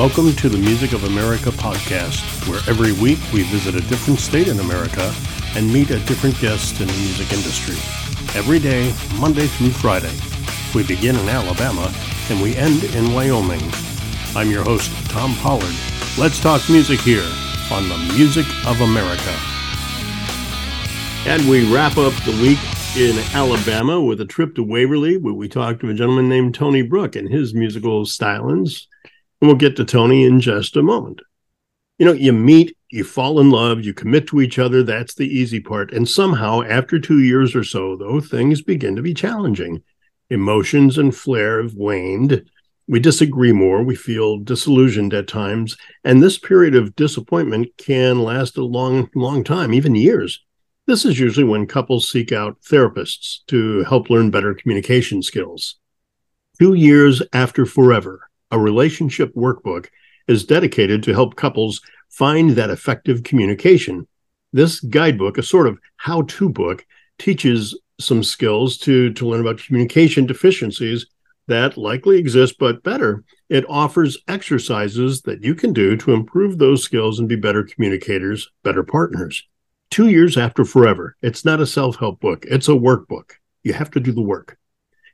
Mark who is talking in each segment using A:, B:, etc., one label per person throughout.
A: Welcome to the Music of America podcast, where every week we visit a different state in America and meet a different guest in the music industry. Every day, Monday through Friday. We begin in Alabama and we end in Wyoming. I'm your host, Tom Pollard. Let's talk music here on the Music of America. And we wrap up the week in Alabama with a trip to Waverly, where we talked to a gentleman named Tony Brook and his musical stylings. And we'll get to Tony in just a moment. You know, you meet, you fall in love, you commit to each other. That's the easy part. And somehow, after two years or so, though, things begin to be challenging. Emotions and flair have waned. We disagree more. We feel disillusioned at times. And this period of disappointment can last a long, long time, even years. This is usually when couples seek out therapists to help learn better communication skills. Two years after forever, a relationship workbook is dedicated to help couples find that effective communication. This guidebook, a sort of how to book, teaches some skills to, to learn about communication deficiencies that likely exist, but better. It offers exercises that you can do to improve those skills and be better communicators, better partners. Two years after forever, it's not a self help book, it's a workbook. You have to do the work.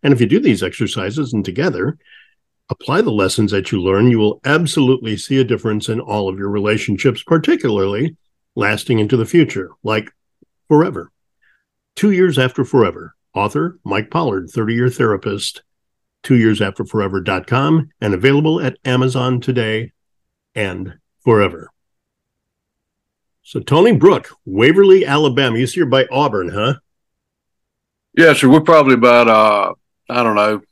A: And if you do these exercises and together, apply the lessons that you learn, you will absolutely see a difference in all of your relationships, particularly lasting into the future, like forever. Two years after forever, author Mike Pollard, 30 year therapist, two years after forever.com, and available at Amazon today and forever. So, Tony Brook, Waverly, Alabama. You see, you're by Auburn, huh?
B: Yeah, sir. We're probably about, uh, I don't know,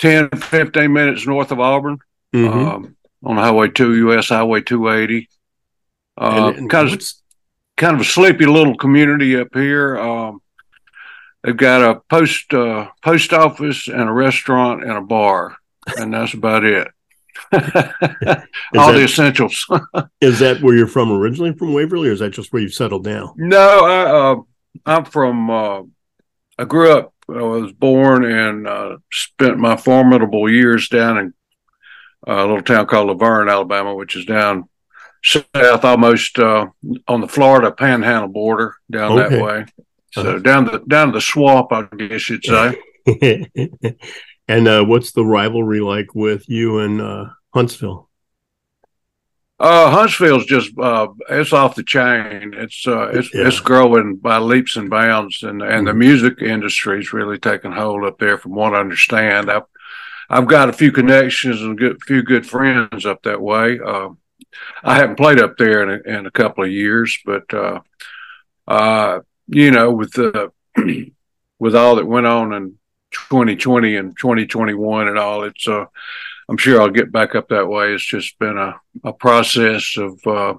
B: 10, 15 minutes north of Auburn mm-hmm. um, on Highway 2, US Highway 280. Uh, and, and kind, of, kind of a sleepy little community up here. Um, they've got a post uh, post office and a restaurant and a bar, and that's about it. All that, the essentials.
A: is that where you're from originally, from Waverly, or is that just where you've settled now?
B: No, I, uh, I'm from. Uh, I grew up I was born and uh, spent my formidable years down in a little town called La Vergne, Alabama, which is down south, almost uh, on the Florida Panhandle border, down okay. that way. So uh-huh. down the down the swamp, I guess you'd say.
A: and uh, what's the rivalry like with you and uh, Huntsville?
B: Uh, Huntsville's just uh, it's off the chain. It's uh, it's yeah. it's growing by leaps and bounds, and and the mm-hmm. music industry's really taking hold up there. From what I understand, I've I've got a few connections and a few good friends up that way. Uh, I haven't played up there in a, in a couple of years, but uh, uh, you know, with the with all that went on in 2020 and 2021 and all, it's uh I'm sure I'll get back up that way. It's just been a, a process of uh,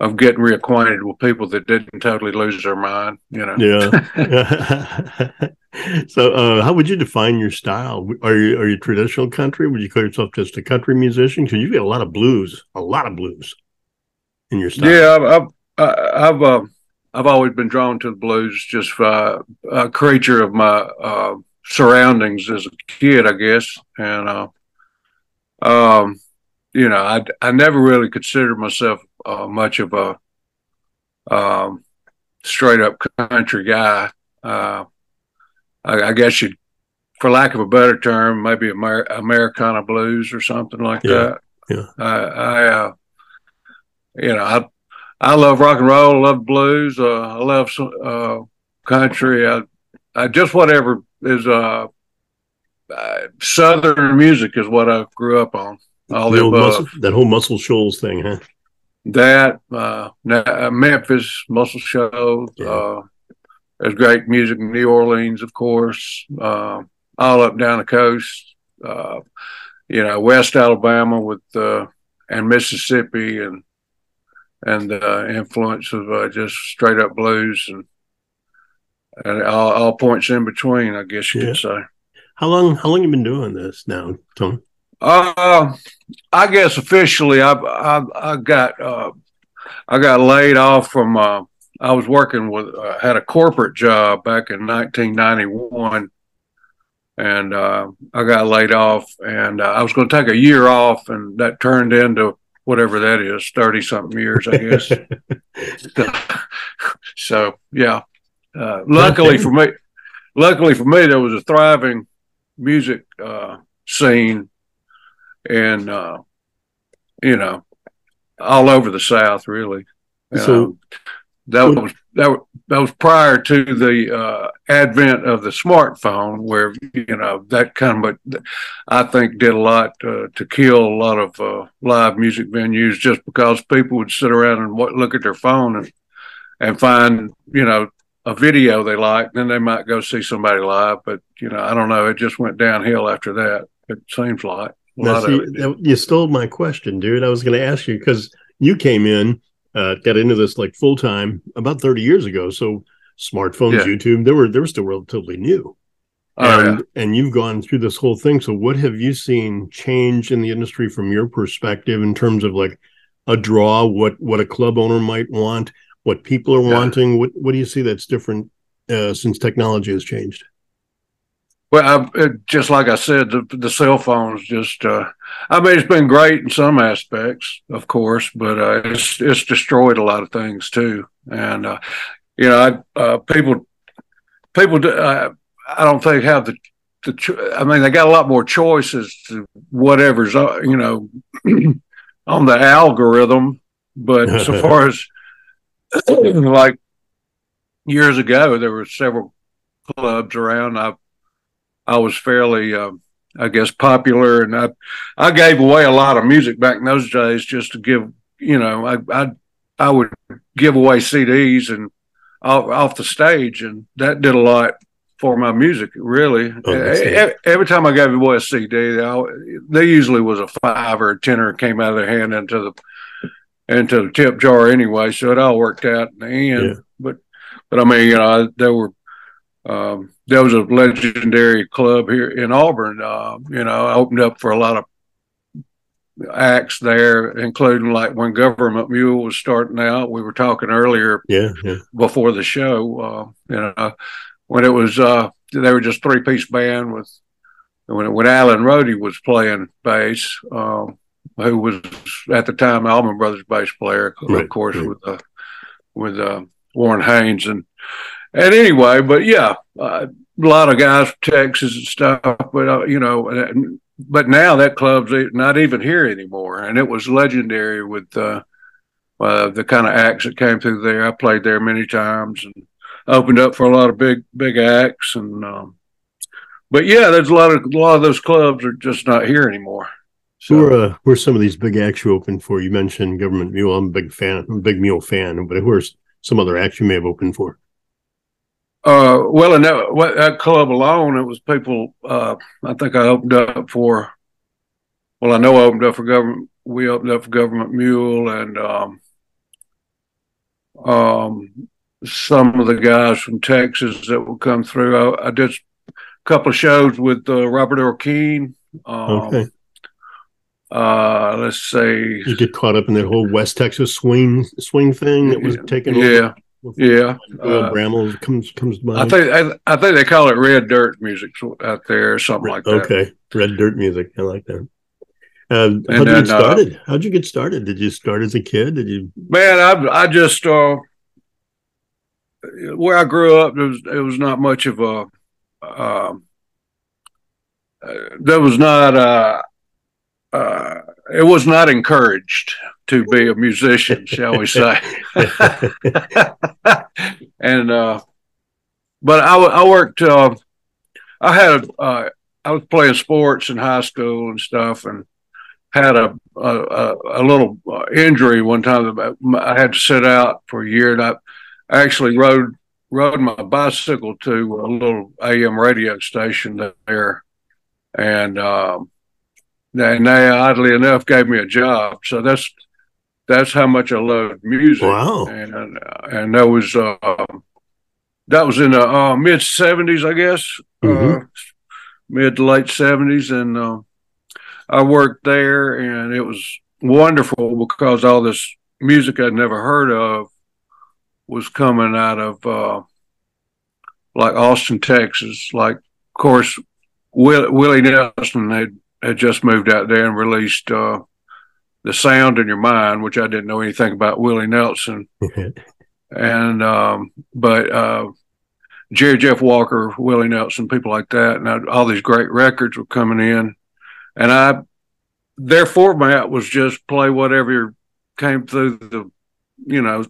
B: of getting reacquainted with people that didn't totally lose their mind. You know.
A: Yeah. so, uh, how would you define your style? Are you are you traditional country? Would you call yourself just a country musician? Because you get a lot of blues, a lot of blues in your style.
B: Yeah, I've I've I've, uh, I've always been drawn to the blues. Just uh, a creature of my uh, surroundings as a kid, I guess, and uh, um, you know, I I never really considered myself uh, much of a um, straight up country guy. Uh, I, I, guess you, for lack of a better term, maybe Amer- Americana blues or something like yeah. that. Yeah. I, I uh, you know, I I love rock and roll. I love blues. Uh, I love uh, country. I, I just whatever is uh uh, Southern music is what I grew up on. All the,
A: muscle, that whole Muscle Shoals thing, huh?
B: That uh, uh Memphis Muscle Shoals. Yeah. Uh, there's great music in New Orleans, of course. Uh, all up down the coast. Uh, you know, West Alabama with uh, and Mississippi and and the influence of just straight up blues and and all, all points in between, I guess you yeah. could say.
A: How long? How long you been doing this now, Tom?
B: Uh, I guess officially, I I, I got uh, I got laid off from. Uh, I was working with uh, had a corporate job back in 1991, and uh, I got laid off, and uh, I was going to take a year off, and that turned into whatever that is, thirty something years, I guess. so yeah, uh, luckily for me, luckily for me, there was a thriving music uh, scene, and uh, you know, all over the South, really. So um, that was that, that was prior to the uh, advent of the smartphone, where you know that kind of I think did a lot uh, to kill a lot of uh, live music venues just because people would sit around and look at their phone and and find you know a video they like, then they might go see somebody live. But you know, I don't know. It just went downhill after that. It seems like.
A: Now, see, you stole my question, dude. I was going to ask you because you came in uh, got into this like full time about 30 years ago. So smartphones, yeah. YouTube, they were they were still relatively new. Oh, and yeah. and you've gone through this whole thing. So what have you seen change in the industry from your perspective in terms of like a draw, what what a club owner might want, what people are wanting? What what do you see that's different uh, since technology has changed?
B: Well, I, just like I said, the, the cell phones just, uh, I mean, it's been great in some aspects, of course, but uh, it's, it's destroyed a lot of things too. And, uh, you know, I, uh, people, people, uh, I don't think have the, the, cho- I mean, they got a lot more choices to whatever's, uh, you know, on the algorithm. But so far as like years ago, there were several clubs around. I I was fairly, uh, I guess, popular, and I I gave away a lot of music back in those days just to give, you know, I I I would give away CDs and off, off the stage, and that did a lot for my music. Really, oh, every, every, time I gave away a CD, they, they usually was a five or a tenner came out of their hand into the into the tip jar anyway, so it all worked out in the end. Yeah. But but I mean, you know, there were um, there was a legendary club here in Auburn. Uh, you know, I opened up for a lot of acts there, including like when Government Mule was starting out. We were talking earlier,
A: yeah, yeah.
B: before the show. Uh, you know, when it was uh, they were just three piece band with when when Allen Woody was playing bass, um, who was at the time Allman Brothers bass player, right, of course, right. with uh, with uh, Warren Haynes and and anyway, but yeah, uh, a lot of guys from Texas and stuff, but uh, you know, but now that club's not even here anymore, and it was legendary with uh, uh, the kind of acts that came through there. I played there many times and opened up for a lot of big big acts, and um, but yeah, there's a lot of a lot of those clubs are just not here anymore.
A: So, who are uh, who are some of these big acts you opened for? You mentioned Government Mule. I'm a big fan. I'm a big Mule fan, but who are some other acts you may have opened for?
B: Uh, well, in that, that club alone, it was people. Uh, I think I opened up for. Well, I know I opened up for government. We opened up for Government Mule and um, um, some of the guys from Texas that will come through. I, I did a couple of shows with uh, Robert Earl Keen. Um, okay. Uh, let's say
A: you get caught up in that whole West Texas swing swing thing that was taken.
B: Yeah, over yeah,
A: uh, Bramall comes comes to mind.
B: I think I, I, think they call it red dirt music out there or something like that.
A: Okay, red dirt music. I like that. Uh, how'd you get uh, started? Uh, how'd you get started? Did you start as a kid? Did you?
B: Man, I I just uh, where I grew up, it was it was not much of a. Um, uh, there was not uh, it was not encouraged to be a musician, shall we say? and uh, but I, I worked. Uh, I had uh, I was playing sports in high school and stuff, and had a a, a little uh, injury one time. I had to sit out for a year, and I actually rode rode my bicycle to a little AM radio station there, and um, and they oddly enough gave me a job. So that's that's how much I loved music.
A: Wow!
B: And and that was uh, that was in the uh, mid '70s, I guess, uh, mm-hmm. uh, mid to late '70s, and uh, I worked there, and it was wonderful because all this music I'd never heard of was coming out of uh, like Austin, Texas. Like, of course, Will, Willie Nelson had, had just moved out there and released uh, The Sound in Your Mind, which I didn't know anything about Willie Nelson. and, um, but uh, Jerry Jeff Walker, Willie Nelson, people like that, and I, all these great records were coming in. And I, their format was just play whatever came through the, you know,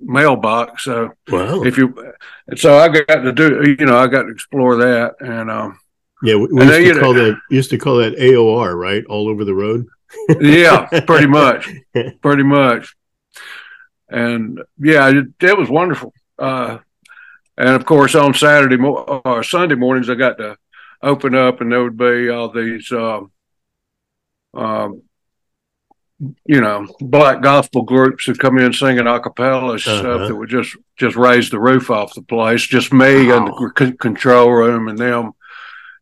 B: mailbox. So
A: wow.
B: if you, so I got to do, you know, I got to explore that, and um,
A: yeah, we, we used to call that used to call that AOR, right? All over the road.
B: yeah, pretty much, pretty much, and yeah, it, it was wonderful. Uh, and of course, on Saturday or uh, Sunday mornings, I got to open up, and there would be all these. Um, um, you know, black gospel groups that come in singing a cappella uh-huh. stuff that would just just raise the roof off the place. Just me wow. and the c- control room and them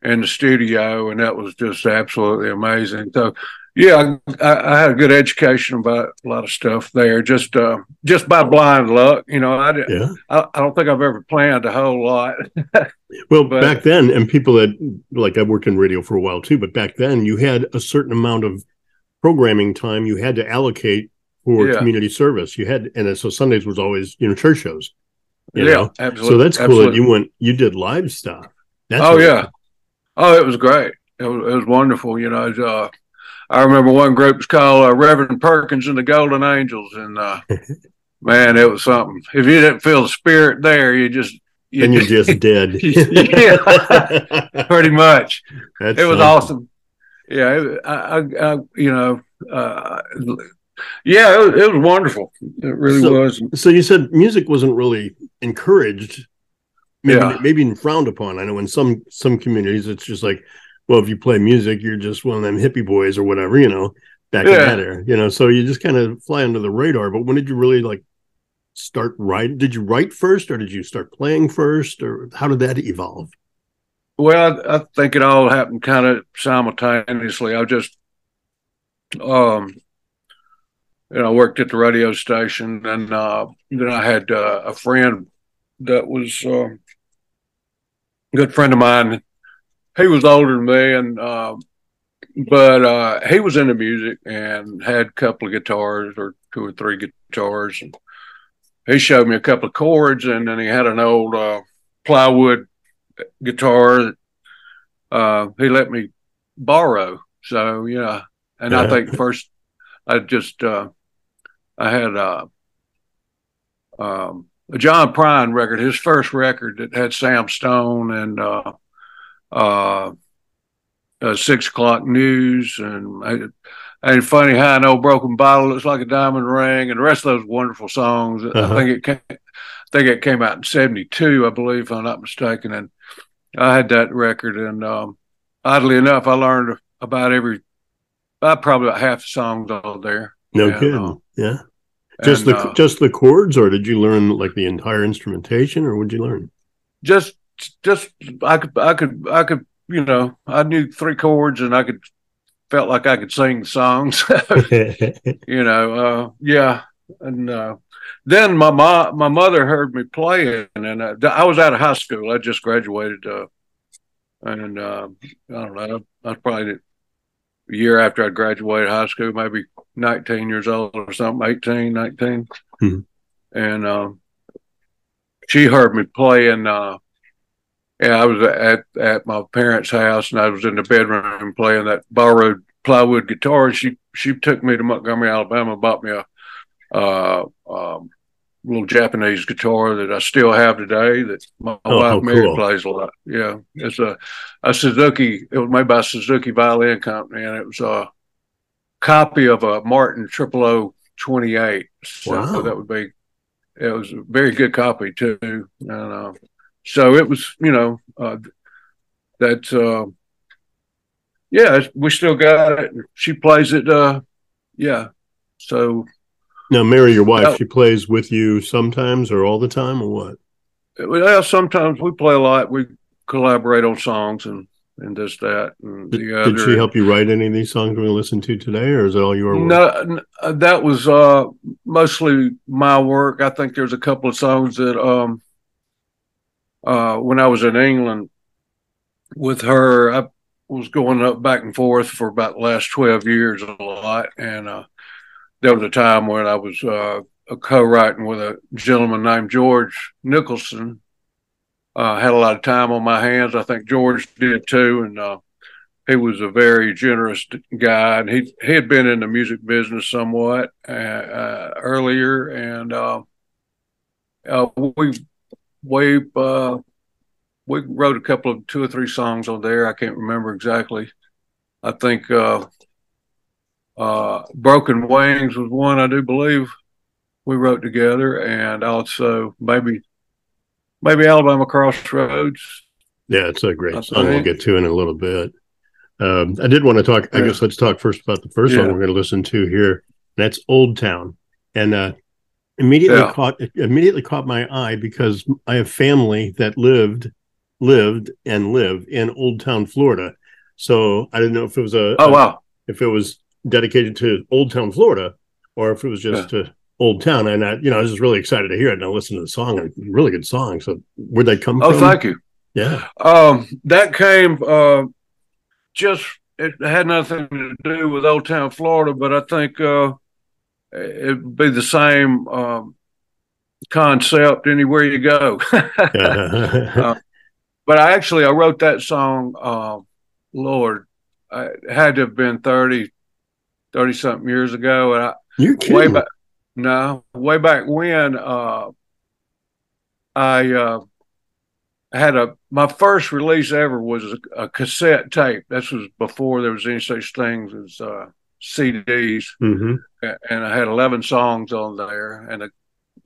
B: in the studio, and that was just absolutely amazing. So, yeah, I, I had a good education about a lot of stuff there, just uh, just by blind luck. You know, I, yeah. I, I don't think I've ever planned a whole lot.
A: well, but, back then, and people that like I worked in radio for a while too, but back then you had a certain amount of programming time you had to allocate for yeah. community service. You had, and so Sundays was always you know church shows.
B: You yeah, know? absolutely.
A: So that's cool absolutely. that you went, you did live stuff.
B: That's oh yeah, oh it was great. It was, it was wonderful. You know, uh, I remember one group was called uh, Reverend Perkins and the Golden Angels, and uh, man, it was something. If you didn't feel the spirit there, you just
A: you and you're just dead.
B: yeah, pretty much. That's it was awesome yeah, I, I, I you know, uh, yeah, it, it, was wonderful. It really
A: so,
B: was.
A: So you said music wasn't really encouraged, maybe yeah. maybe even frowned upon. I know in some some communities it's just like, well, if you play music, you're just one of them hippie boys or whatever, you know, back yeah. in that era, you know. So you just kind of fly under the radar. But when did you really like start writing? Did you write first, or did you start playing first, or how did that evolve?
B: Well, I, I think it all happened kind of simultaneously. I just, um, you know, worked at the radio station, and uh, then I had uh, a friend that was uh, good friend of mine. He was older than me, and uh, but uh, he was into music and had a couple of guitars or two or three guitars, and he showed me a couple of chords, and then he had an old uh, plywood guitar uh, he let me borrow. So yeah, and yeah. I think first I just uh, I had uh, um, a John Prine record, his first record that had Sam Stone and uh, uh, uh, Six O'clock News and. I, and funny how an old broken bottle looks like a diamond ring, and the rest of those wonderful songs. Uh-huh. I think it came, I think it came out in '72, I believe, if I'm not mistaken. And I had that record, and um, oddly enough, I learned about every, about probably about half the songs out there.
A: No and, kidding. Uh, yeah. Just and, the uh, just the chords, or did you learn like the entire instrumentation, or did you learn?
B: Just, just I could, I could, I could, you know, I knew three chords, and I could felt like I could sing songs. you know, uh, yeah, and uh, then my mom, my mother heard me playing, and I, I, was out of high school. I just graduated, uh, and uh, I don't know. I was probably year after I graduated high school, maybe 19 years old or something, 18, 19. Mm-hmm. And uh, she heard me playing. Uh, yeah, I was at at my parents' house, and I was in the bedroom playing that borrowed plywood guitar. And she she took me to Montgomery, Alabama, bought me a uh, um, little Japanese guitar that I still have today that my oh, wife oh, Mary cool. plays a lot. Yeah, it's a a Suzuki. It was made by Suzuki Violin Company, and it was a copy of a Martin Triple O twenty eight. So wow. that would be. It was a very good copy too, and uh, so it was. You know, uh, that. Uh, yeah, we still got it. She plays it. Uh, yeah, so
A: now, Mary, your wife, she plays with you sometimes or all the time, or what?
B: Well, sometimes we play a lot. We collaborate on songs and and this that and
A: did, the other. Did she help you write any of these songs we're going to listen to today, or is it all your work?
B: No, uh, that was uh, mostly my work. I think there's a couple of songs that um, uh, when I was in England with her, I was going up back and forth for about the last 12 years a lot. And uh, there was a time when I was uh, co-writing with a gentleman named George Nicholson. Uh, had a lot of time on my hands. I think George did too, and uh, he was a very generous guy. And he he had been in the music business somewhat uh, uh earlier, and uh, uh, we we we wrote a couple of two or three songs on there. I can't remember exactly. I think "Broken Wings" was one I do believe we wrote together, and also maybe maybe Alabama Crossroads.
A: Yeah, it's a great I song. Think. We'll get to in a little bit. Um, I did want to talk. I guess let's talk first about the first yeah. song we're going to listen to here. That's "Old Town," and uh, immediately yeah. caught immediately caught my eye because I have family that lived lived and live in Old Town, Florida. So I didn't know if it was a
B: oh wow
A: if it was dedicated to Old Town, Florida, or if it was just yeah. to Old Town, and I, you know, I was just really excited to hear it and I listened to the song. A really good song. So where'd they come
B: oh,
A: from?
B: Oh, thank you.
A: Yeah.
B: Um, that came uh, just it had nothing to do with Old Town, Florida, but I think uh, it'd be the same um, concept anywhere you go. uh, but I actually I wrote that song. Uh, Lord, it had to have been 30, 30 something years ago, and I
A: you way back
B: no, way back when, uh, I uh, had a my first release ever was a, a, cassette tape. This was before there was any such things as uh, CDs,
A: mm-hmm.
B: and I had eleven songs on there, and the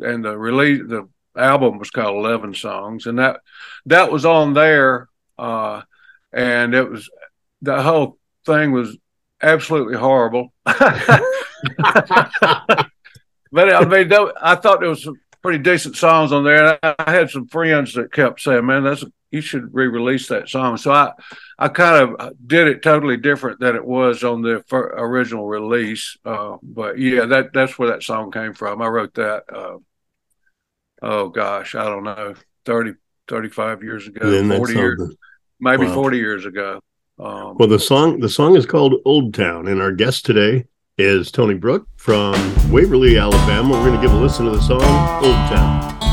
B: and the release the album was called Eleven Songs, and that that was on there, uh, and it was the whole thing was absolutely horrible. but I mean, I thought there was some pretty decent songs on there. I, I had some friends that kept saying, "Man, that's you should re-release that song." So I, I kind of did it totally different than it was on the original release. Uh, but yeah, that that's where that song came from. I wrote that. Uh, oh gosh, I don't know, 30, 35 years ago, forty years, maybe wow. forty years ago.
A: Um, well, the song the song is called "Old Town," and our guest today is Tony Brook from Waverly, Alabama. We're going to give a listen to the song Old Town. Town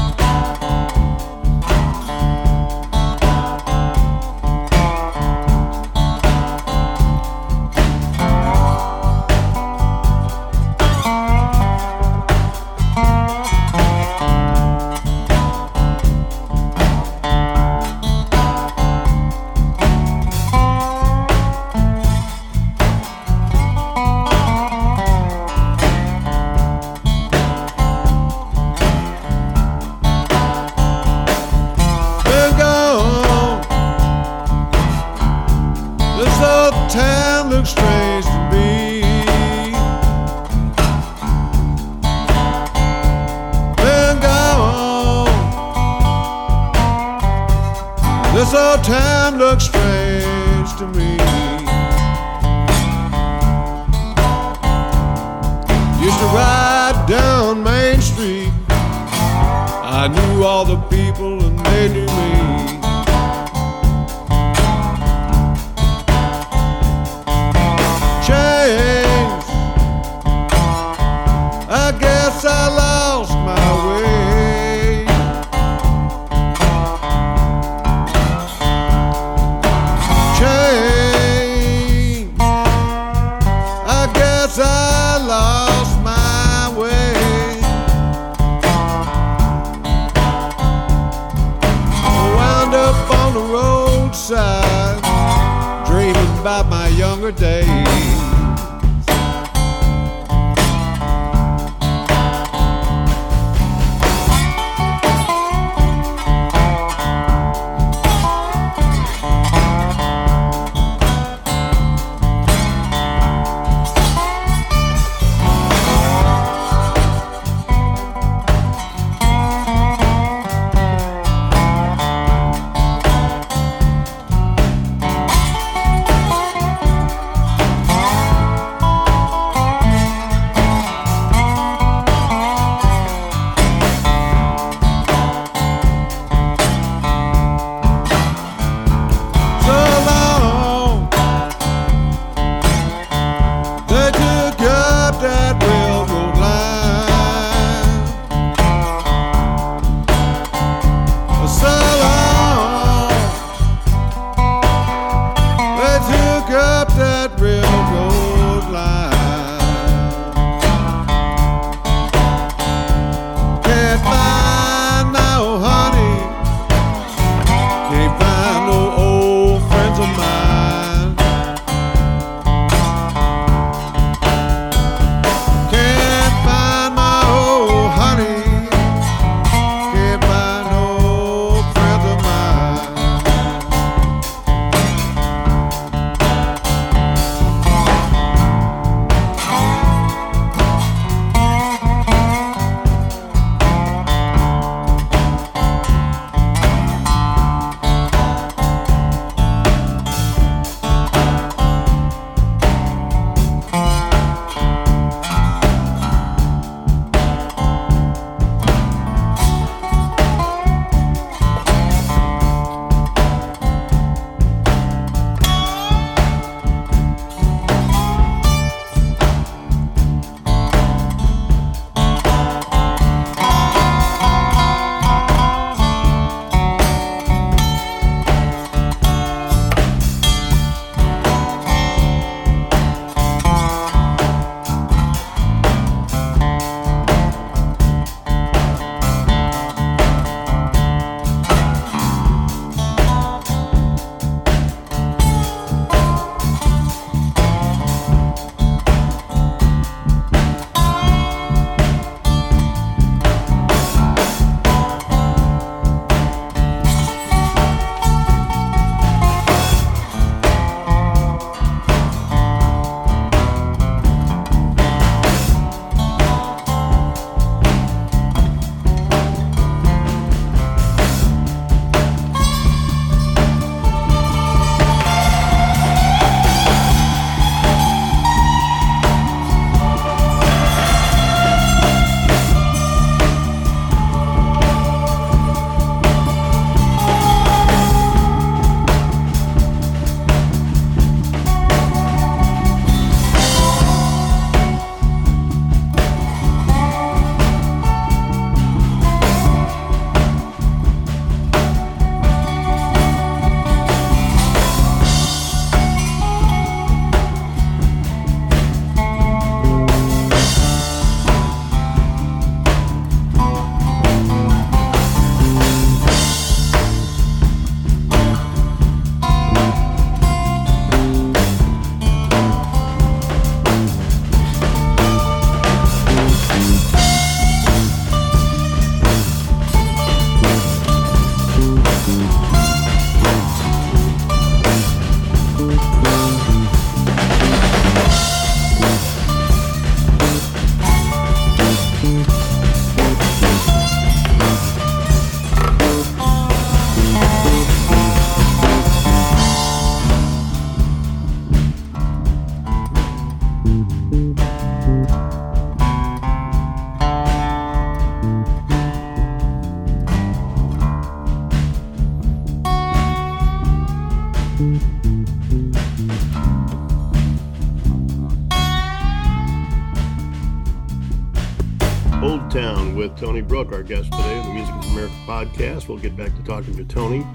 A: podcast. We'll get back to talking to Tony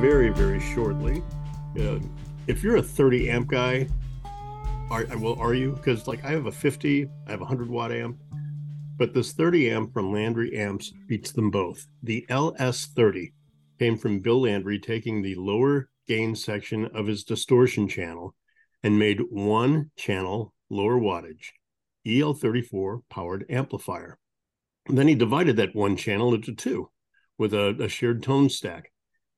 A: very, very shortly. Uh, if you're a 30 amp guy, are well, are you? Because like I have a 50, I have a 100 watt amp, but this 30 amp from Landry Amps beats them both. The LS30 came from Bill Landry taking the lower gain section of his distortion channel and made one channel lower wattage EL34 powered amplifier. And then he divided that one channel into two with a, a shared tone stack.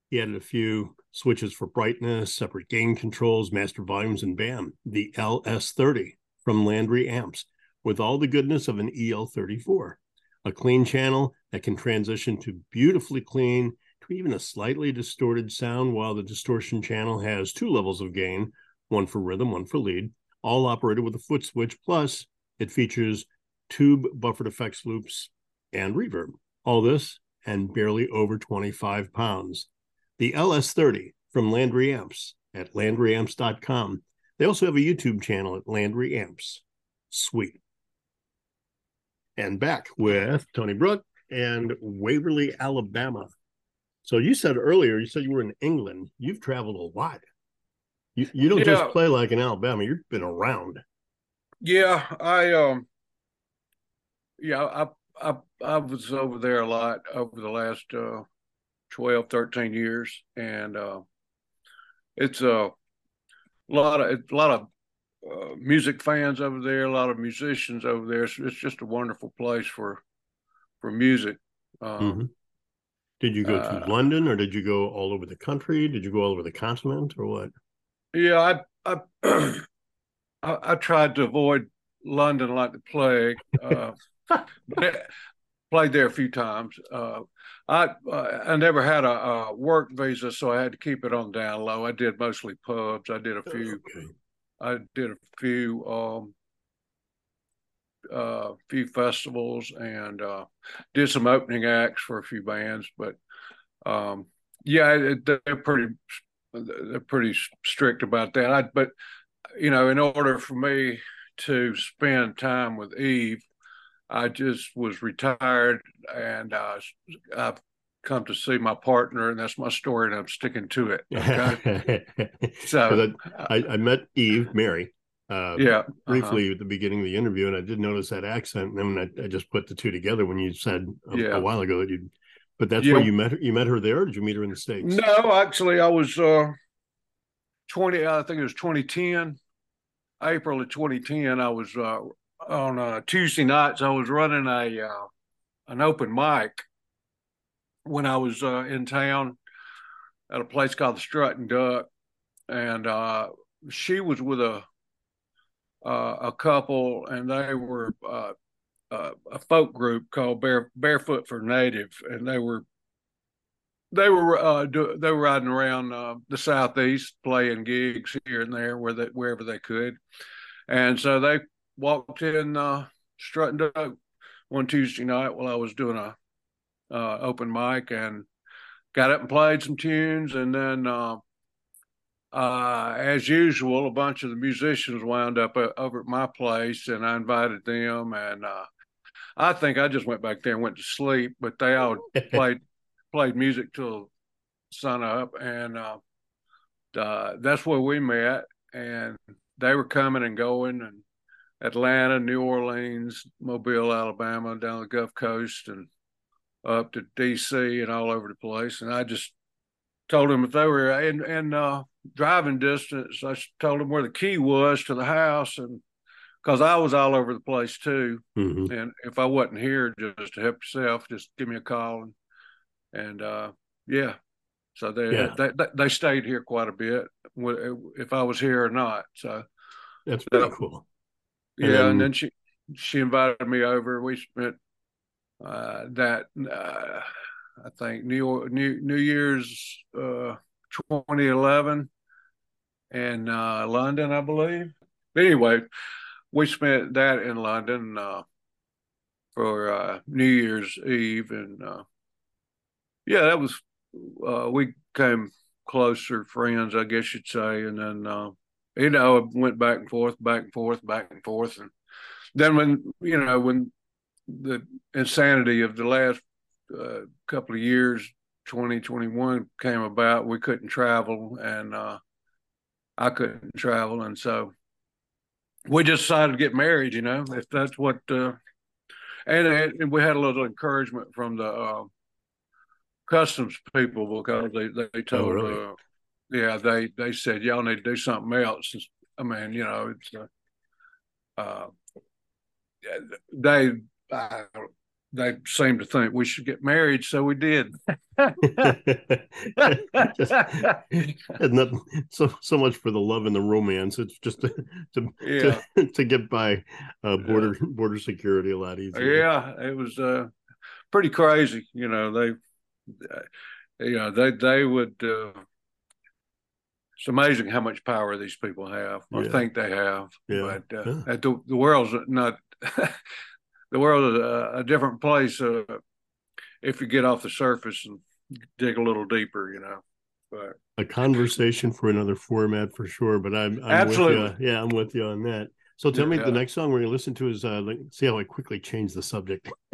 A: He added a few switches for brightness, separate gain controls, master volumes, and bam, the LS30 from Landry Amps with all the goodness of an EL34. A clean channel that can transition to beautifully clean to even a slightly distorted sound, while the distortion channel has two levels of gain one for rhythm, one for lead, all operated with a foot switch. Plus, it features tube buffered effects loops and reverb. All this and barely over 25 pounds. The LS30 from Landry Amps at landryamps.com. They also have a YouTube channel at Landry Amps. Sweet. And back with Tony Brook and Waverly, Alabama. So you said earlier, you said you were in England. You've traveled a lot. You, you don't yeah. just play like in Alabama. You've been around.
B: Yeah, I um, yeah, I I I was over there a lot over the last uh, 12, 13 years, and uh, it's a lot of a lot of uh, music fans over there, a lot of musicians over there. So it's just a wonderful place for for music. Um, mm-hmm.
A: Did you go to uh, London, or did you go all over the country? Did you go all over the continent, or what?
B: Yeah, I I I, I tried to avoid London like the plague. Uh, played there a few times. Uh, I uh, I never had a, a, work visa, so I had to keep it on down low. I did mostly pubs. I did a few. Okay. I did a few um, uh, few festivals and uh, did some opening acts for a few bands. But um, yeah, they're pretty they're pretty strict about that. I, but you know, in order for me to spend time with Eve, I just was retired and uh, I've come to see my partner, and that's my story, and I'm sticking to it. Okay?
A: so I, I, met Eve, Mary, uh, yeah, briefly uh-huh. at the beginning of the interview, and I did notice that accent. And then I, I just put the two together when you said a, yeah. a while ago that you. But that's yeah. where you met her. You met her there, or did you meet her in the states?
B: No, actually, I was uh, twenty. I think it was 2010, April of 2010. I was uh, on uh, Tuesday nights. I was running a uh, an open mic when I was uh, in town at a place called the Strut and Duck, and uh, she was with a uh, a couple, and they were uh, uh, a folk group called Bare, Barefoot for Native, and they were they were do, they were riding around the southeast playing gigs here and there where they wherever they could, and so they walked in uh, strutting Duck one Tuesday night while I was doing a uh, open mic and got up and played some tunes, and then uh, uh, as usual, a bunch of the musicians wound up uh, over at my place, and I invited them. And uh, I think I just went back there and went to sleep, but they all played played music till sun up, and uh, uh, that's where we met. And they were coming and going, and Atlanta, New Orleans, Mobile, Alabama, down the Gulf Coast, and up to DC and all over the place. And I just told them if they were in, in uh, driving distance, I told them where the key was to the house, and because I was all over the place too. Mm-hmm. And if I wasn't here, just to help yourself, just give me a call and and uh, yeah. So they, yeah. they they stayed here quite a bit if I was here or not. So
A: that's pretty cool.
B: Yeah, and then, and then she she invited me over. We spent uh, that uh, I think New New New Year's uh, 2011 in uh, London, I believe. But anyway, we spent that in London uh, for uh, New Year's Eve, and yeah, that was we came closer friends, I guess you'd say, and then you know went back and forth, back and forth, back and forth, and then when you know when the insanity of the last uh, couple of years, 2021 came about. We couldn't travel, and uh, I couldn't travel, and so we just decided to get married. You know, if that's what, uh, and, and we had a little encouragement from the uh, customs people because they they oh, told, oh, really? uh, yeah, they they said y'all need to do something else. I mean, you know, it's uh, uh they uh, they seemed to think we should get married, so we did.
A: just, nothing, so so much for the love and the romance. It's just to to, yeah. to, to, get by uh, border yeah. border security a lot easier.
B: Yeah, it was uh, pretty crazy. You know, they uh, you know they they would. Uh, it's amazing how much power these people have, or yeah. think they have. Yeah. But uh, yeah. the, the world's not the world is a, a different place uh, if you get off the surface and dig a little deeper, you know. But
A: a conversation for another format for sure. But I'm, I'm absolutely with you. yeah, I'm with you on that. So tell yeah. me, the next song we're going to listen to is uh, see how I quickly change the subject.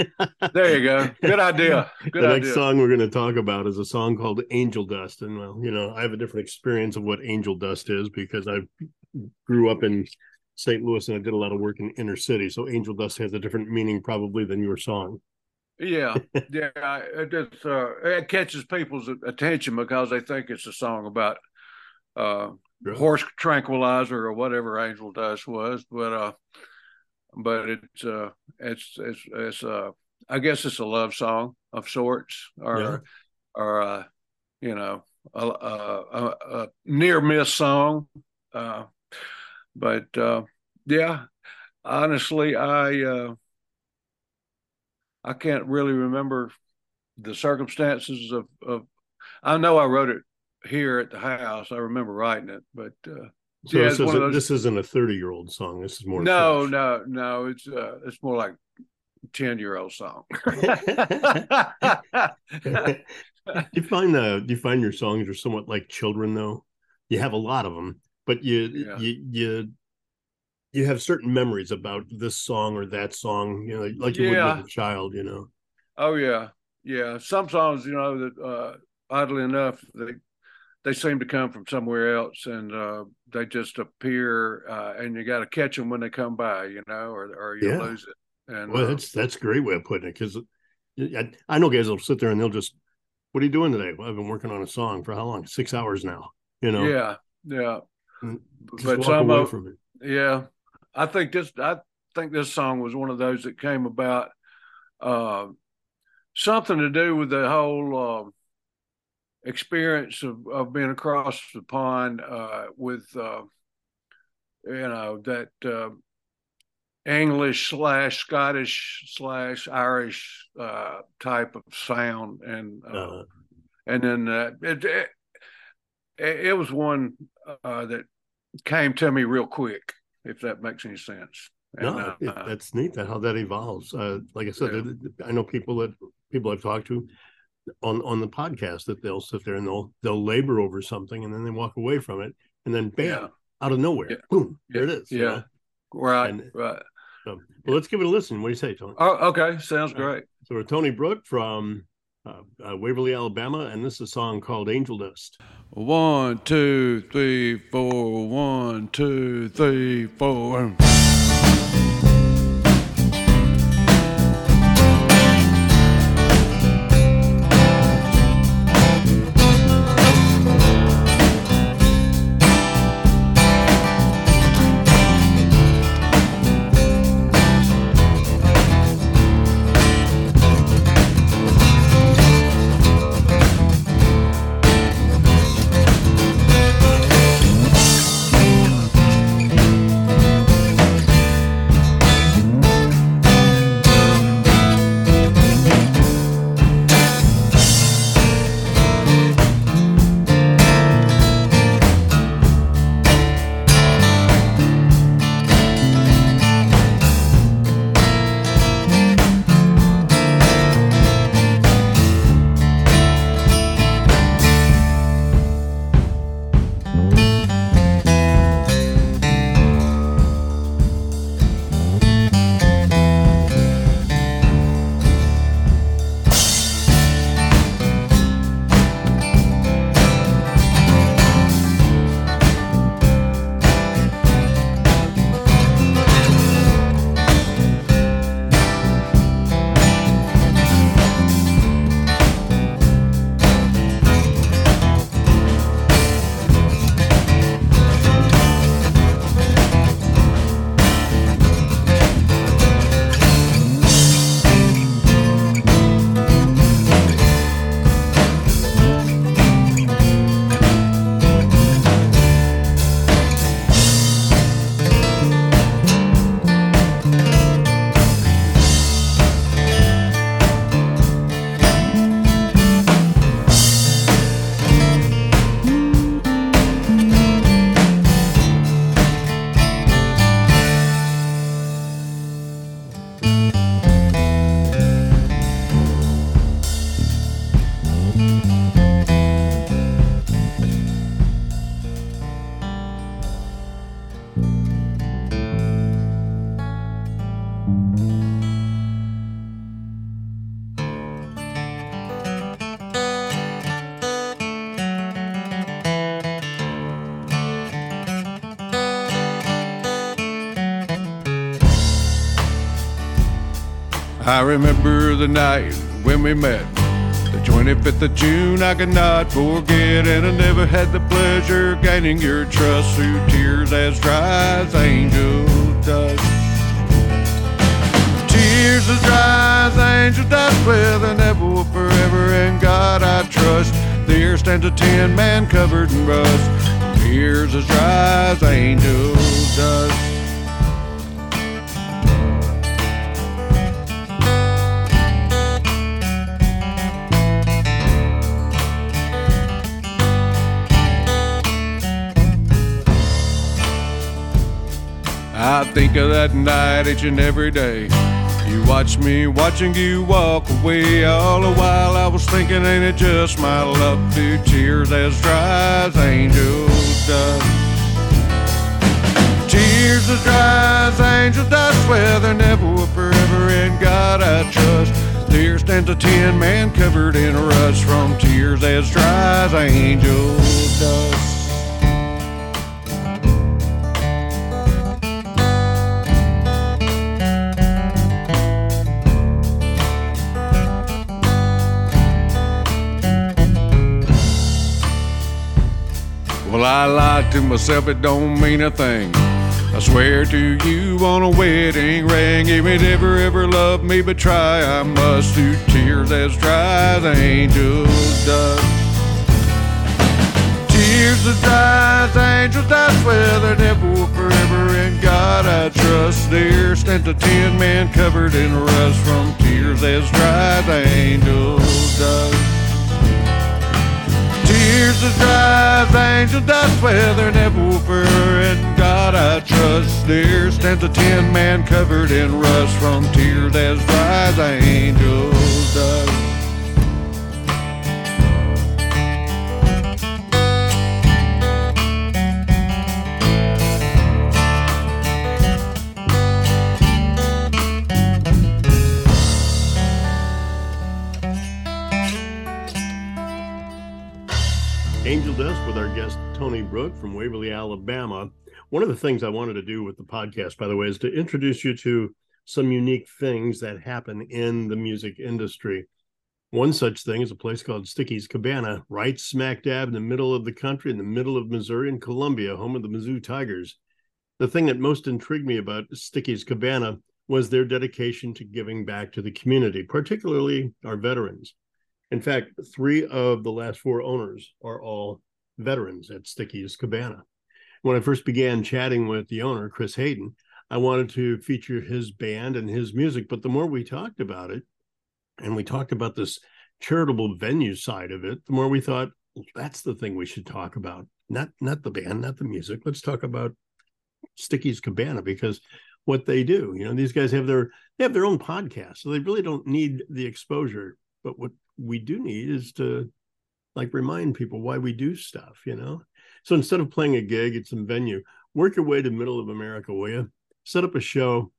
B: there you go. Good idea. Good
A: the
B: idea.
A: next song we're going to talk about is a song called Angel Dust, and well, you know, I have a different experience of what angel dust is because I grew up in St. Louis and I did a lot of work in inner city. So Angel Dust has a different meaning probably than your song.
B: Yeah, yeah, it just, uh, it catches people's attention because they think it's a song about uh, really? horse tranquilizer or whatever Angel Dust was, but uh, but it's uh, it's it's it's uh, I guess it's a love song of sorts, or yeah. or uh, you know, a, a, a near miss song. Uh, but uh, yeah, honestly, I uh, I can't really remember the circumstances of, of. I know I wrote it here at the house. I remember writing it, but uh,
A: so yeah, this, isn't, those... this isn't a thirty-year-old song. This is more.
B: No, fresh. no, no. It's uh, it's more like ten-year-old song.
A: you find the you find your songs are somewhat like children, though. You have a lot of them, but you yeah. you you you have certain memories about this song or that song, you know, like you yeah. would with a child, you know.
B: Oh yeah, yeah. Some songs, you know, that uh, oddly enough, they they seem to come from somewhere else, and uh, they just appear, uh, and you got to catch them when they come by, you know, or or you yeah. lose it. And
A: well, uh, that's that's a great way of putting it because I, I know guys will sit there and they'll just, "What are you doing today?" Well, I've been working on a song for how long? Six hours now. You know.
B: Yeah, yeah. but some of yeah, I think this I think this song was one of those that came about uh, something to do with the whole uh, experience of, of being across the pond uh, with uh, you know that uh, English slash Scottish slash Irish uh, type of sound and uh-huh. and then it, it, it was one that came to me real quick if that makes any sense.
A: And, no, uh, it, that's neat that how that evolves. Uh, like I said, yeah. I know people that people I've talked to on on the podcast that they'll sit there and they'll they'll labor over something and then they walk away from it and then bam, yeah. out of nowhere, yeah. boom, there it is.
B: Yeah, you know? right, and, right.
A: So, well, let's give it a listen. What do you say, Tony?
B: Oh, okay, sounds great.
A: So we're Tony Brook from uh, uh, Waverly, Alabama, and this is a song called Angel Dust.
B: One, two, three, four. One, two, three, four. Remember the night when we met. The 25th of June, I could not forget, and I never had the pleasure gaining your trust through tears as dry as angel dust. Tears as dry as angel dust, with an ever forever, and God I trust. There stands a tin man covered in rust. Tears as dry as angel dust. Think of that night each and every day. You watch me watching you walk away. All the while I was thinking, ain't it just my luck? Through tears as dry as angels dust. Tears as dry as angel dust. Well, they're never will forever in God I trust. There stands a tin man covered in rust from tears as dry as angel dust. Well, I lied to myself, it don't mean a thing. I swear to you on a wedding ring, if it ever, ever love me, but try I must do tears as dry as angels dust. Tears as dry as angels dust, well, they never forever in God I trust. There stands a tin man covered in rust from tears as dry as angels dust. Dry as angel dust, well, they're never forever in God I trust. There stands a tin man covered in rust from tears as dry as angels dust.
A: Tony Brook from Waverly, Alabama. One of the things I wanted to do with the podcast, by the way, is to introduce you to some unique things that happen in the music industry. One such thing is a place called Sticky's Cabana, right smack dab in the middle of the country, in the middle of Missouri and Columbia, home of the Mizzou Tigers. The thing that most intrigued me about Sticky's Cabana was their dedication to giving back to the community, particularly our veterans. In fact, three of the last four owners are all veterans at Sticky's Cabana. When I first began chatting with the owner, Chris Hayden, I wanted to feature his band and his music. But the more we talked about it, and we talked about this charitable venue side of it, the more we thought that's the thing we should talk about. Not not the band, not the music. Let's talk about Sticky's Cabana because what they do. You know, these guys have their they have their own podcast, so they really don't need the exposure. But what we do need is to like remind people why we do stuff, you know? So instead of playing a gig at some venue, work your way to middle of America, will you? Set up a show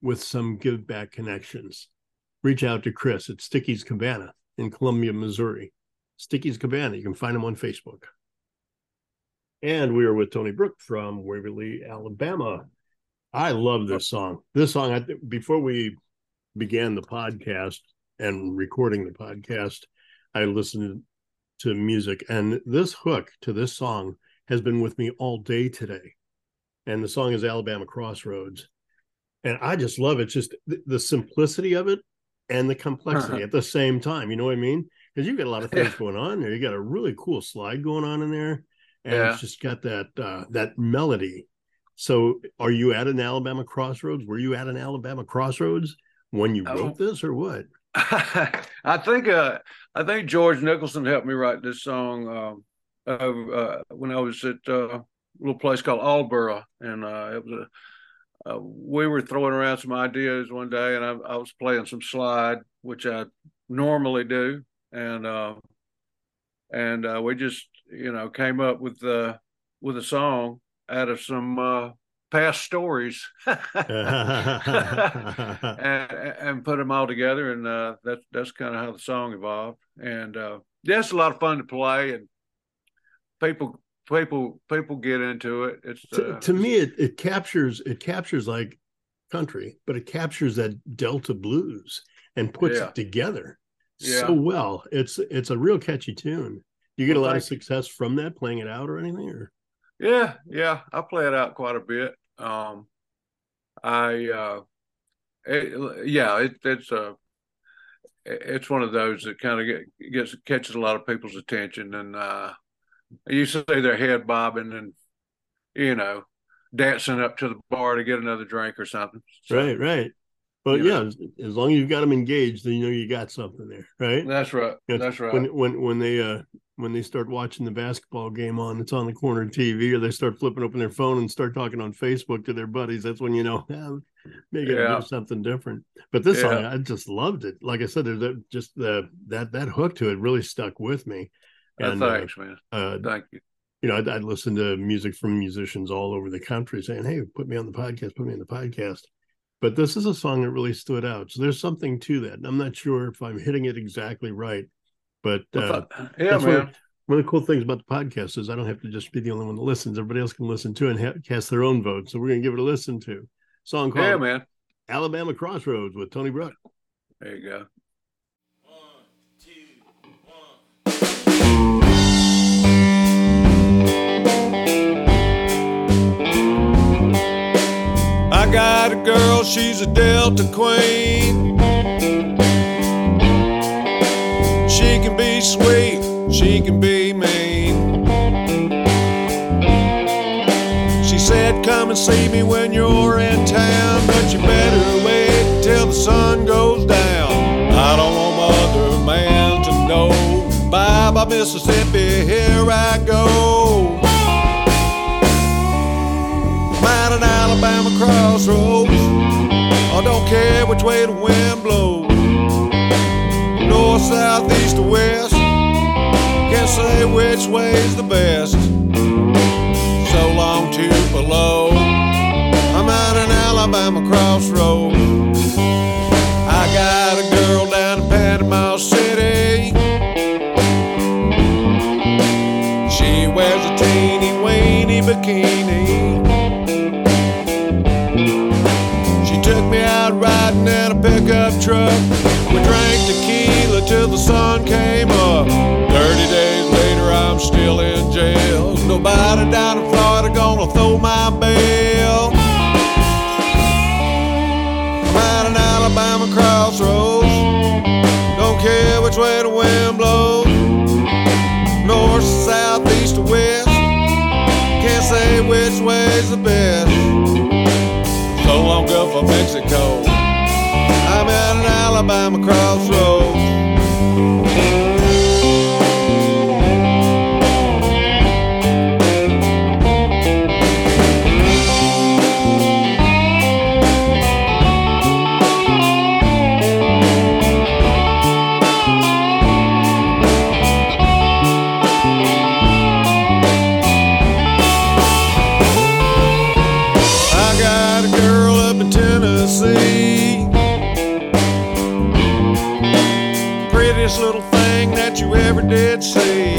A: with some give back connections. Reach out to Chris at Sticky's Cabana in Columbia, Missouri. Sticky's Cabana, you can find him on Facebook. And we are with Tony Brook from Waverly, Alabama. I love this song. This song, I before we began the podcast, and recording the podcast, I listened to music, and this hook to this song has been with me all day today. And the song is Alabama Crossroads. And I just love it. Just the, the simplicity of it and the complexity uh-huh. at the same time. You know what I mean? Because you've got a lot of things yeah. going on there. You got a really cool slide going on in there. And yeah. it's just got that uh, that melody. So are you at an Alabama crossroads? Were you at an Alabama crossroads when you oh. wrote this or what?
C: I think uh, I think George Nicholson helped me write this song uh, uh, when I was at uh, a little place called Aldborough, and uh, it was a uh, we were throwing around some ideas one day, and I, I, was playing some slide, which I normally do, and and we just you know came up with with a song out of some past stories and, and, put them all together and uh, that's that's kind of how the song evolved and uh, yeah it's a lot of fun to play and people people people get into it it's
A: to,
C: uh,
A: to me it, it captures it captures like country, but it captures that Delta blues and puts
D: Yeah.
A: it together
D: Yeah.
A: so well. It's it's a real catchy tune. You get
D: Well,
A: a lot of
D: thank you.
A: success from that playing it out or anything, or
D: Yeah, yeah, I play it out quite a bit. Um, I, uh, it, yeah, it, it's a, it's one of those that kind of get, gets catches a lot of people's attention, and uh, you say their head bobbing and you know dancing up to the bar to get another drink or something. So,
A: right, right. But yeah,
D: know.
A: as, long as you've got them engaged, then you know you got something there, right?
D: That's right.
A: Yeah,
D: That's right.
A: When when when they uh when they start watching the basketball game on, it's on the corner TV, or they start flipping open their phone and start talking on Facebook to their buddies. That's when you know, yeah, they got to
D: Yeah.
A: do something different. But this song, I just loved it. Like I said, there's a, just the that that hook to it really stuck with me. And uh,
D: thanks, man.
A: uh,
D: Thank you.
A: you know, I'd, I'd listen to music from musicians all over the country saying, "Hey, put me on the podcast, put me on the podcast." But this is a song that really stood out. So there's something to that. And I'm not sure if I'm hitting it exactly right, but uh,
D: yeah, man.
A: One, one of the cool things about the podcast is I don't have to just be the only one that listens. Everybody else can listen too and ha- cast their own vote. So we're going to give it a listen to. Song called
D: Yeah, man.
A: Alabama Crossroads with Tony Brook.
D: There you go.
B: Got a girl, she's a Delta queen. She can be sweet, she can be mean. She said, Come and see me when you're in town, but you better wait till the sun goes down. I don't want my other man to know. Bye bye, Mississippi, here I go. Alabama crossroads. I don't care which way the wind blows. North, south, east, or west. Can't say which way's the best. So long to below. I'm at an Alabama crossroads. Nobody down in Florida gonna throw my bail. I'm at an Alabama crossroads. Don't care which way the wind blows. North, south, east, or west. Can't say which way's the best. So long Gulf of Mexico. I'm at an Alabama crossroads. Thing that you ever did see.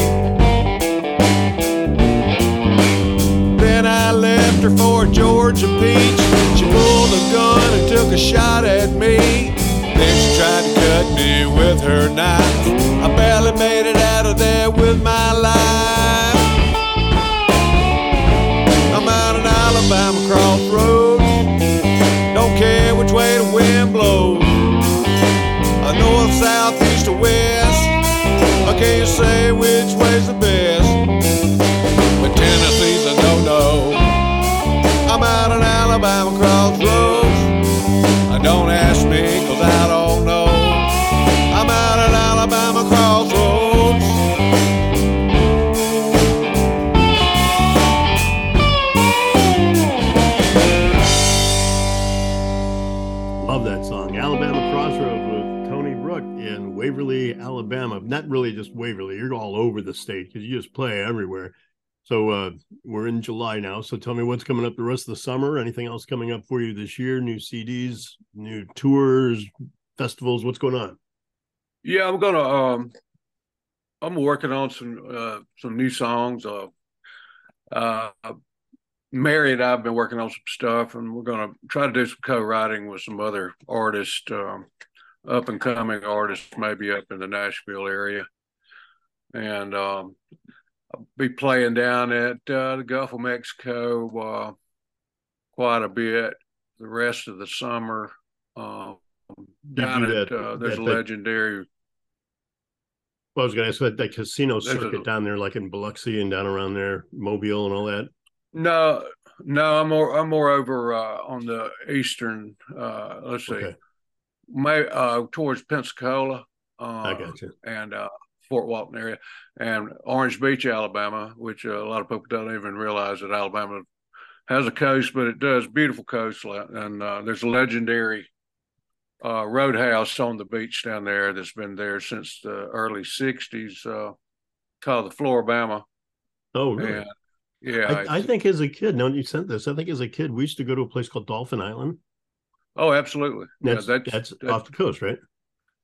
B: Then I left her for a Georgia peach. She pulled a gun and took a shot at me. Then she tried to cut me with her knife. I barely made it out of there with my life. Say which way's the best. Alabama.
A: Not really just Waverly, you're all over the state because you just play everywhere. So uh, we're in July now. So tell me what's coming up the rest of the summer. Anything else coming up for you this year? New CDs, new tours, festivals? What's going on?
D: Yeah, I'm gonna. Um, I'm working on some uh, some new songs. Uh, uh,
B: Mary and I have been working on some stuff, and we're to try to do some co-writing with some other artists, um, up and coming artists, maybe up in the Nashville area, and um, I'll be playing down at uh, the Gulf of Mexico uh, quite a bit the rest of the summer. Um, down at
A: that-
B: uh, there's
A: that-
B: a legendary
A: Well, I was going to ask about that casino
B: There's a-
A: circuit down there, like in Biloxi and down around there, Mobile and all that.
B: No, no, I'm more I'm more over uh, on the eastern. Uh, let's see,
A: Okay,
B: may uh, towards Pensacola. Uh,
A: I got you.
B: and uh, Fort Walton area, and Orange Beach, Alabama, which uh, a lot of people don't even realize that Alabama has a coast, but it does beautiful coastline, and uh, there's a legendary uh, roadhouse on the beach down there that's been there since the early '60s, uh, called the Flora-Bama.
A: Oh, really?
B: And yeah,
A: I, I think as a kid, no, you sent this. I think as a kid, we used to go to a place called Dauphin Island.
B: Oh, absolutely.
A: That's
B: yeah,
A: that's,
B: that's
A: off the coast, right?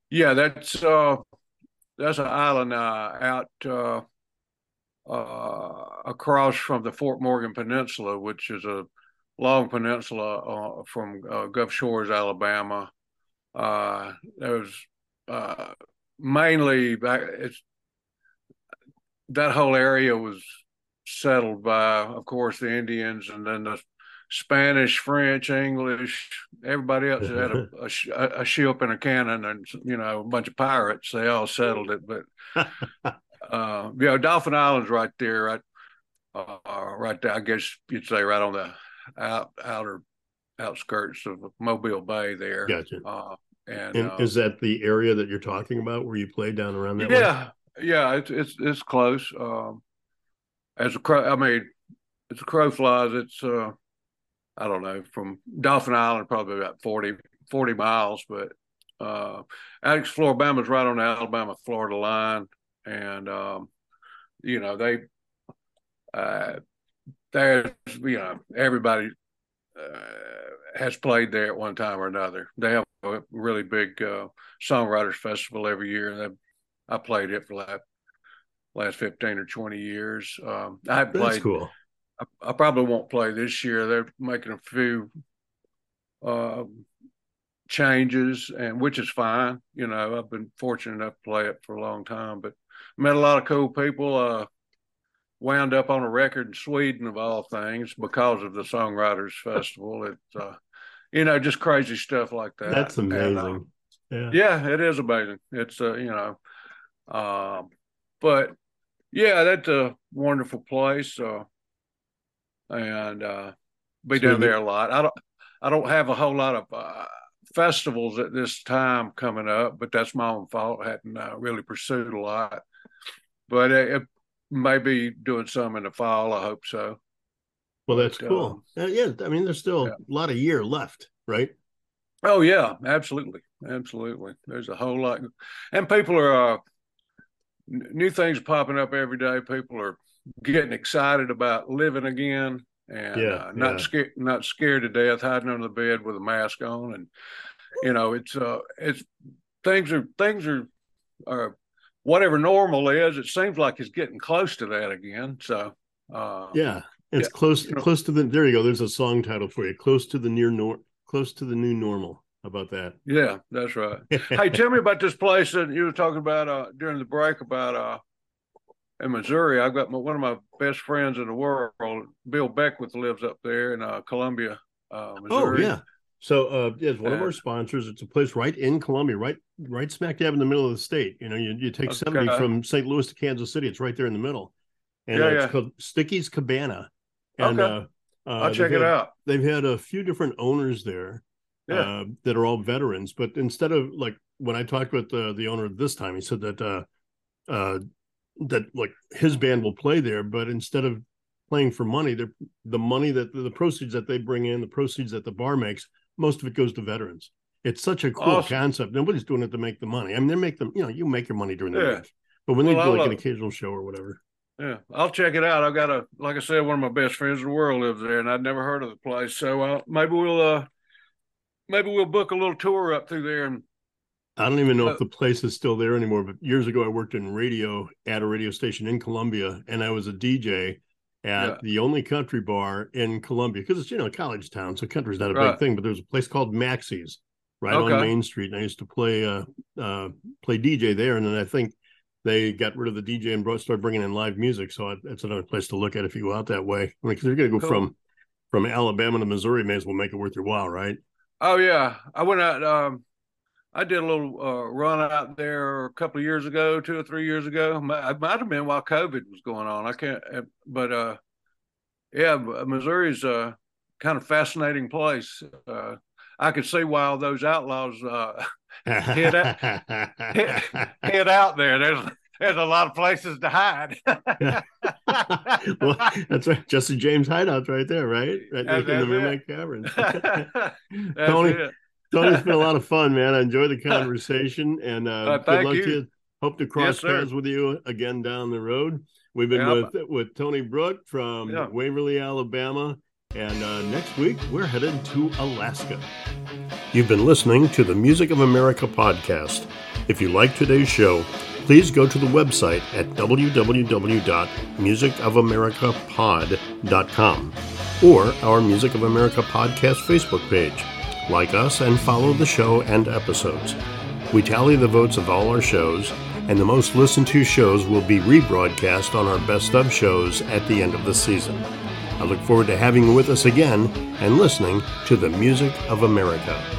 B: Yeah, that's uh that's an island uh out uh uh across from the Fort Morgan Peninsula, which is a long peninsula uh, from uh, Gulf Shores, Alabama. Uh there's uh mainly back it's that whole area was settled by of course the Indians and then the Spanish, French, English, everybody else had a, a, a ship and a cannon and, you know, a bunch of pirates. They all settled it. But, uh, you know, Dauphin Island's right there, right, uh, right there, I guess you'd say right on the out, outer outskirts of Mobile Bay there.
A: Gotcha.
B: Uh, and,
A: And
B: uh,
A: is that the area that you're talking about where you play down around that? way?
B: yeah, yeah, it's, it's, it's close. Um, as a crow, I mean, as a crow flies, it's, uh, I don't know, from Dauphin Island, probably about 40, 40 miles, but, uh, Alex, is right on the Alabama Florida line. And, um, you know, they, uh, there's, you know, everybody, uh, has played there at one time or another. They have a really big, uh, songwriters festival every year. And I played it for like last 15 or 20 years. Um, I haven't
A: That's
B: played,
A: cool.
B: I, I probably won't play this year. They're making a few uh, changes, and which is fine. You know, I've been fortunate enough to play it for a long time, but met a lot of cool people. Uh, wound up on a record in Sweden of all things because of the Songwriters Festival. It's uh, you know just crazy stuff like that.
A: That's
B: And, uh,
A: amazing. yeah.
B: yeah, it is amazing. It's uh, you know, um, but yeah, that's a wonderful place. Uh, and uh, be
A: So
B: down there a lot. I don't, I don't have a whole lot of uh, festivals at this time coming up, but that's my own fault. I hadn't uh, really pursued a lot, but it, it may be doing some in the fall. I hope so.
A: Well, that's
B: But,
A: cool.
B: um,
A: Uh, yeah, I mean, there's still
B: yeah.
A: a lot of year left, right?
B: Oh yeah, absolutely, absolutely. There's a whole lot, and people are uh, n- new things popping up every day. People are getting excited about living again, and
A: Yeah,
B: uh, not
A: yeah.
B: scared, not scared to death, hiding under the bed with a mask on, and you know, it's uh, it's things are things are are whatever normal is. It seems like it's getting close to that again. So uh,
A: Yeah, it's
B: Yeah.
A: close
B: You know-
A: close to the. There you go. There's a song title for you. Close to the near nor. Close to the new normal. About that?
B: yeah, that's right. hey, tell me about this place that you were talking about uh, during the break about uh, in Missouri. I've got my, one of my best friends in the world, Bill Beckwith, lives up there in uh, Columbia, uh,
A: oh
B: Missouri.
A: yeah. So uh, it's one of
B: Uh,
A: our sponsors. It's a place right in Columbia, right right smack dab in the middle of the state. You know, you, you take
B: Okay.
A: seventy from St. Louis to Kansas City. It's right there in the middle, and
B: Yeah,
A: uh, it's
B: yeah.
A: called Sticky's Cabana. And
B: Okay.
A: uh, uh,
B: I'll check it
A: had-
B: out.
A: They've had a few different owners there.
B: Yeah.
A: uh, that are all veterans. But instead of like when I talked with the the owner this time, he said that uh, uh, that like his band will play there, but instead of playing for money, they're the money that the proceeds that they bring in, the proceeds that the bar makes, most of it goes to veterans. It's such a cool
B: Awesome.
A: concept. Nobody's doing it to make the money. I mean, they make them, you know, you make your money during the
B: Yeah.
A: week, but when
B: Well,
A: they do like an occasional show or whatever,
B: Yeah, I'll check it out. I've got a, like I said, one of my best friends in the world lives there, and I'd never heard of the place. So uh, maybe we'll, uh, maybe we'll book a little tour up through there and
A: I don't even know
B: Uh,
A: if the place is still there anymore, but years ago I worked in radio at a radio station in Columbia and I was a DJ at
B: Yeah.
A: the only country bar in Columbia because it's you know a college town, so country's not a
B: Right.
A: big thing. But there's a place called Maxie's right on Main Street, and I used to play uh, uh, play DJ there, and then I think they got rid of the DJ and brought, started bringing in live music. So it- it's another place to look at if you go out that way. I mean, because you're going to go
B: Cool.
A: from from Alabama to Missouri, may as well make it worth your while, right?
B: Oh yeah, I went out. Um, I did a little uh, run out there a couple of years ago, two or three years ago. It might have been while COVID was going on. I can't, uh, but uh, yeah, M- Missouri's a kind of fascinating place. Uh, I could see why all those outlaws uh, Head head out there. There's there's a lot of places to hide.
A: well, that's right. Jesse James hideouts right there, right? Right
B: That's-
A: in the
B: it.
A: Caverns.
B: That's
A: Tony,
B: it.
A: Tony, it's been a lot of fun, man. I enjoyed the conversation and uh,
B: Uh,
A: good luck
B: you.
A: to you. Hope to cross
B: Yes,
A: paths with you again down the road. We've been
B: Yeah.
A: with with Tony Brook from
B: Yeah.
A: Waverly, Alabama, and uh, next week we're headed to Alaska. You've been listening to the Music of America podcast. If you like today's show, please go to the website at www.musicofAmericaPod.com or our Music of America podcast Facebook page. Like us and follow the show and episodes. We tally the votes of all our shows, and the most listened to shows will be rebroadcast on our best of shows at the end of the season. I look forward to having you with us again and listening to the Music of America.